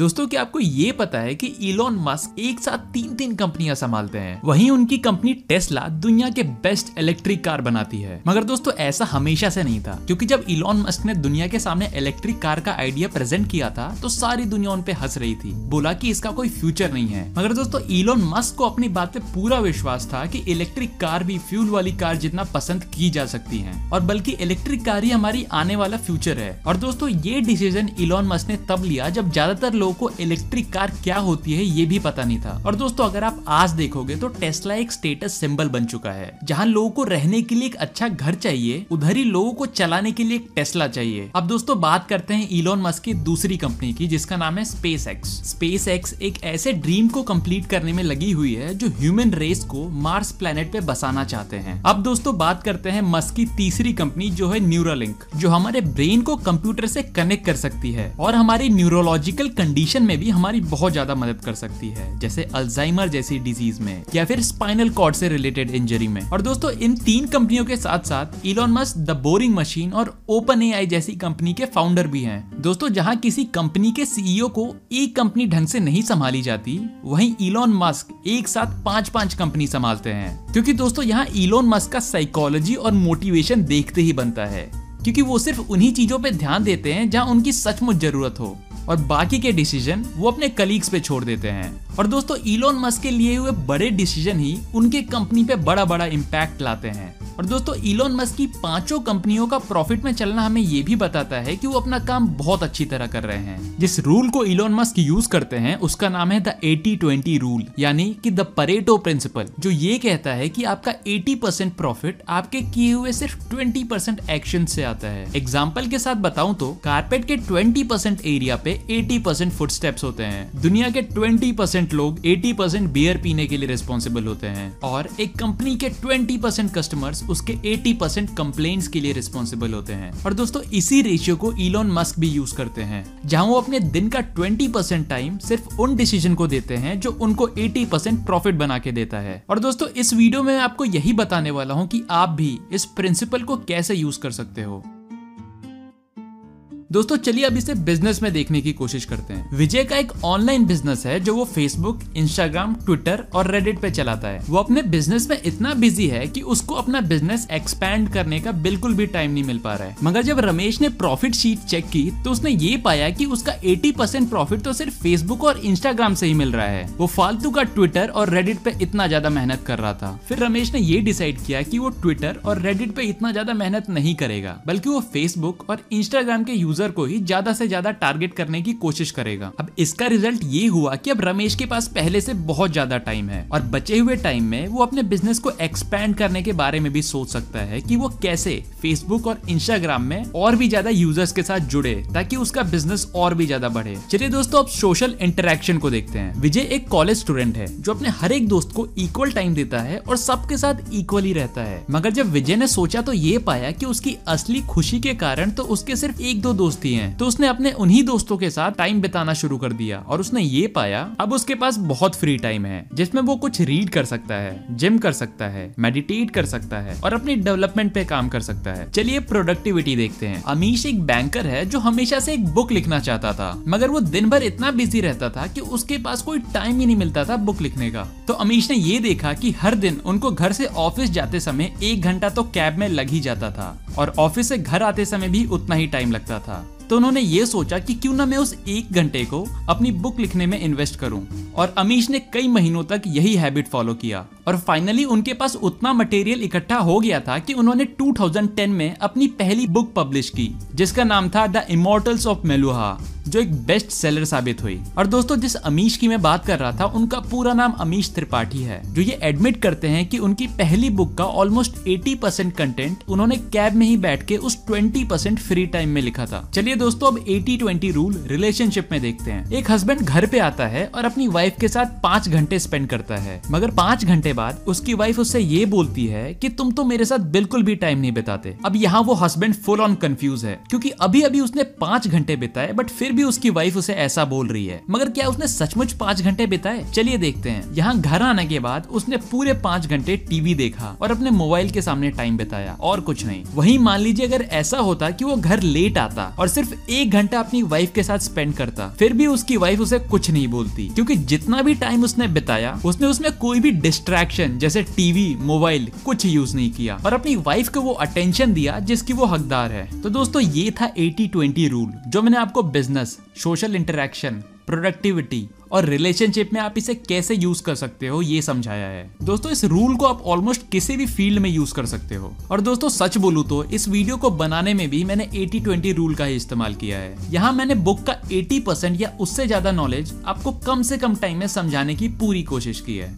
दोस्तों, क्या आपको ये पता है कि इलॉन मस्क एक साथ तीन तीन कंपनियाँ संभालते हैं? वहीं उनकी कंपनी टेस्ला दुनिया के बेस्ट इलेक्ट्रिक कार बनाती है। मगर दोस्तों, ऐसा हमेशा से नहीं था। क्योंकि जब इलॉन मस्क ने दुनिया के सामने इलेक्ट्रिक कार का आइडिया प्रेजेंट किया था तो सारी दुनिया उन पे हंस रही थी। बोला की इसका कोई फ्यूचर नहीं है। मगर दोस्तों इलॉन मस्क को अपनी बात पे पूरा विश्वास था की इलेक्ट्रिक कार भी फ्यूल वाली कार जितना पसंद की जा सकती है। और बल्कि इलेक्ट्रिक कार ही हमारी आने वाला फ्यूचर है। और दोस्तों, ये डिसीज़न इलॉन मस्क ने तब लिया जब ज़्यादातर लोगों को इलेक्ट्रिक कार क्या होती है, ये भी पता नहीं था। और दोस्तों, अगर आप आज देखोगे तो टेस्ला एक स्टेटस सिंबल बन चुका है, जहाँ लोगों को रहने के लिए एक अच्छा घर चाहिए, उधर ही लोगों को चलाने के लिए एक टेस्ला चाहिए। अब दोस्तों, बात करते हैं इलॉन मस्क की दूसरी कंपनी की, जिसका नाम है स्पेस एक्स स्पेस एक्स एक ऐसे ड्रीम को कंप्लीट करने में लगी हुई है, जो ह्यूमन रेस को मार्स प्लेनेट पे बसाना चाहते हैं। अब दोस्तों, बात करते हैं मस्क की तीसरी कंपनी जो है न्यूरोलिंक जो हमारे ब्रेन को कंप्यूटर से कनेक्ट कर सकती है, और हमारी न्यूरोलॉजिकल कंडीशन में भी हमारी बहुत ज़्यादा मदद कर सकती है, जैसे अल्जाइमर जैसी डिज़ीज़ में, या फिर स्पाइनल कॉर्ड से रिलेटेड इंजरी में। और दोस्तों, इन तीन कंपनियों के साथ साथ Elon Musk the boring machine और ओपन एआई जैसी कंपनी के फाउंडर भी हैं। दोस्तों, जहाँ किसी कंपनी के सीईओ को एक कंपनी ढंग से नहीं संभाली जाती, वहीं इलॉन मस्क एक साथ पाँच पाँच कंपनी संभालते हैं। क्योंकि दोस्तों, यहाँ इलॉन मस्क का साइकोलॉजी और मोटिवेशन देखते ही बनता है, क्योंकि वो सिर्फ़ उन्हीं चीज़ों पे ध्यान देते हैं जहाँ उनकी सचमुच ज़रूरत हो। और बाकी के डिसीज़न वो अपने कलीग्स पे छोड़ देते हैं। और दोस्तों इलोन मस्क के लिए हुए बड़े डिसीज़न ही उनके कंपनी पे बड़ा बड़ा इम्पैक्ट लाते हैं। और दोस्तों इलोन मस्क की पाँचों कंपनियों का प्रॉफिट में चलना हमें ये भी बताता है कि वो अपना काम बहुत अच्छी तरह कर रहे हैं। जिस रूल को इलोन मस्क यूज़ करते हैं, उसका नाम है द 80 20 रूल यानी कि द परेटो प्रिंसिपल जो ये कहता है कि आपका 80 परसेंट प्रॉफिट आपके किए हुए सिर्फ़ 20 परसेंट एक्शन से आता है। एग्ज़ाम्पल के साथ बताऊँ तो कारपेट के 20 परसेंट एरिया पे 80 परसेंट फुट स्टेप्स होते हैं। दुनिया के 20 परसेंट लोग 80 परसेंट बियर पीने के लिए रिस्पॉन्सिबल होते हैं। और एक कंपनी के 20 परसेंट कस्टमर्स उसके 80 परसेंट कम्प्लेन्स के लिए रिस्पॉन्सिबल होते हैं। और दोस्तों, इसी रेशियो को इलोन मस्क भी यूज़ करते हैं, जहाँ वो अपने दिन का 20 परसेंट टाइम सिर्फ़ उन डिसीज़न को देते हैं जो उनको 80 परसेंट प्रॉफिट बना के देता है। और दोस्तों, इस वीडियो में मैं आपको यही बताने वाला हूँ कि आप भी इस प्रिंसिपल को कैसे यूज़ कर सकते हो। दोस्तों, चलिए अब इसे बिज़नेस में देखने की कोशिश करते हैं। विजय का एक ऑनलाइन बिज़नेस है, जो वो फेसबुक इंस्टाग्राम ट्विटर और रेडिट पे चलाता है। वो अपने बिज़नेस में इतना बिज़ी है कि उसको अपना बिज़नेस एक्सपैंड करने का बिल्कुल भी टाइम नहीं मिल पा रहा है। मगर जब रमेश ने प्रॉफिट शीट चेक की तो उसने ये पाया की उसका एटी प्रॉफिट तो सिर्फ़ फेसबुक और इंस्टाग्राम से ही मिल रहा है। वो फालतू का ट्विटर और रेडिट पे इतना ज़्यादा मेहनत कर रहा था। फिर रमेश ने ये डिसाइड किया कि वो ट्विटर और रेडिट पे इतना ज़्यादा मेहनत नहीं करेगा, बल्कि वो फेसबुक और इंस्टाग्राम के यूज़र यूज़र को ही ज़्यादा से ज़्यादा टारगेट करने की कोशिश करेगा। अब इसका रिज़ल्ट ये हुआ कि अब रमेश के पास पहले से बहुत ज़्यादा टाइम है और बचे हुए टाइम में वो अपने बिज़नेस को एक्सपैंड करने के बारे में भी सोच सकता है कि वो कैसे फेसबुक और इंस्टाग्राम में और भी ज़्यादा यूज़र्स के साथ जुड़े ताकि उसका बिज़नेस और भी ज़्यादा बढ़े। चलिए दोस्तों, अब सोशल इंटरेक्शन को देखते हैं। विजय एक कॉलेज स्टूडेंट है जो अपने हर एक दोस्त को इक्वल टाइम देता है और सबके साथ इक्वली रहता है। मगर जब विजय ने सोचा तो ये पाया कि उसकी असली खुशी के कारण तो उसके सिर्फ़ एक दो दोस्त ही हैं। तो उसने अपने उन्हीं दोस्तों के साथ टाइम बिताना शुरू कर दिया और उसने ये पाया, अब उसके पास बहुत फ्री टाइम है, जिसमें वो कुछ रीड कर सकता है जिम कर सकता है मेडिटेट कर सकता है और अपनी डेवलपमेंट पे काम कर सकता है। चलिए प्रोडक्टिविटी देखते हैं। अमीश एक बैंकर है जो हमेशा से एक बुक लिखना चाहता था, मगर वो दिन भर इतना बिज़ी रहता था कि उसके पास कोई टाइम ही नहीं मिलता था बुक लिखने का। तो अमीश ने ये देखा कि हर दिन उनको घर से ऑफ़िस जाते समय एक घंटा तो कैब में लग ही जाता था। और ऑफ़िस से घर आते समय भी उतना ही टाइम लगता था। तो उन्होंने ये सोचा कि क्यों ना मैं उस एक घंटे को अपनी बुक लिखने में इन्वेस्ट करूँ। और अमीश ने कई महीनों तक यही हैबिट फॉलो किया। और फाइनली उनके पास उतना मटेरियल इकट्ठा हो गया था कि उन्होंने 2010 में अपनी पहली बुक पब्लिश की, जिसका नाम था द इमोटल्स ऑफ़ मेलुहा जो एक बेस्ट सेलर साबित हुई। और दोस्तों, जिस अमीश की मैं बात कर रहा था, उनका पूरा नाम अमीश त्रिपाठी है, जो ये एडमिट करते हैं कि उनकी पहली बुक का ऑलमोस्ट 80 परसेंट कंटेंट उन्होंने कैब में ही बैठ के उस 20 परसेंट फ्री टाइम में लिखा था। चलिए दोस्तों, अब 80-20 रूल रिलेशनशिप में देखते हैं। एक हस्बैंड घर पे आता है और अपनी वाइफ के साथ पाँच घंटे स्पेंड करता है। मगर पाँच घंटे बाद उसकी वाइफ उससे ये बोलती है की, तुम तो मेरे साथ बिल्कुल भी टाइम नहीं बिताते। अब यहाँ वो हस्बैंड फुल ऑन कंफ्यूज है, क्यूँकी अभी अभी उसने पाँच घंटे बिताए बट फिर भी उसकी वाइफ उसे ऐसा बोल रही है। मगर क्या उसने सचमुच पाँच घंटे बिताए? चलिए देखते हैं। यहाँ घर आने के बाद उसने पूरे पाँच घंटे टीवी देखा और अपने मोबाइल के सामने टाइम बिताया। और कुछ नहीं। वही मान लीजिए अगर ऐसा होता की वो घर लेट आता और सिर्फ़ एक घंटा अपनी वाइफ के साथ स्पेंड करता, फिर भी उसकी वाइफ उसे कुछ नहीं बोलती। क्योंकि जितना भी टाइम उसने बिताया, उसने उसमें कोई भी डिस्ट्रैक्शन जैसे टीवी मोबाइल कुछ यूज़ नहीं किया। और अपनी वाइफ को वो अटेंशन दिया जिसकी वो हकदार है। तो दोस्तों, ये था 80-20 रूल जो मैंने आपको बिज़नेस सोशल इंटरेक्शन प्रोडक्टिविटी और रिलेशनशिप में आप इसे कैसे यूज़ कर सकते हो, ये समझाया है। दोस्तों, इस रूल को आप ऑलमोस्ट किसी भी फ़ील्ड में यूज़ कर सकते हो। और दोस्तों, सच बोलूँ तो इस वीडियो को बनाने में भी मैंने 80-20 रूल का ही इस्तेमाल किया है। यहाँ मैंने बुक का 80% या उससे ज़्यादा नॉलेज आपको कम से कम टाइम में समझाने की पूरी कोशिश की है।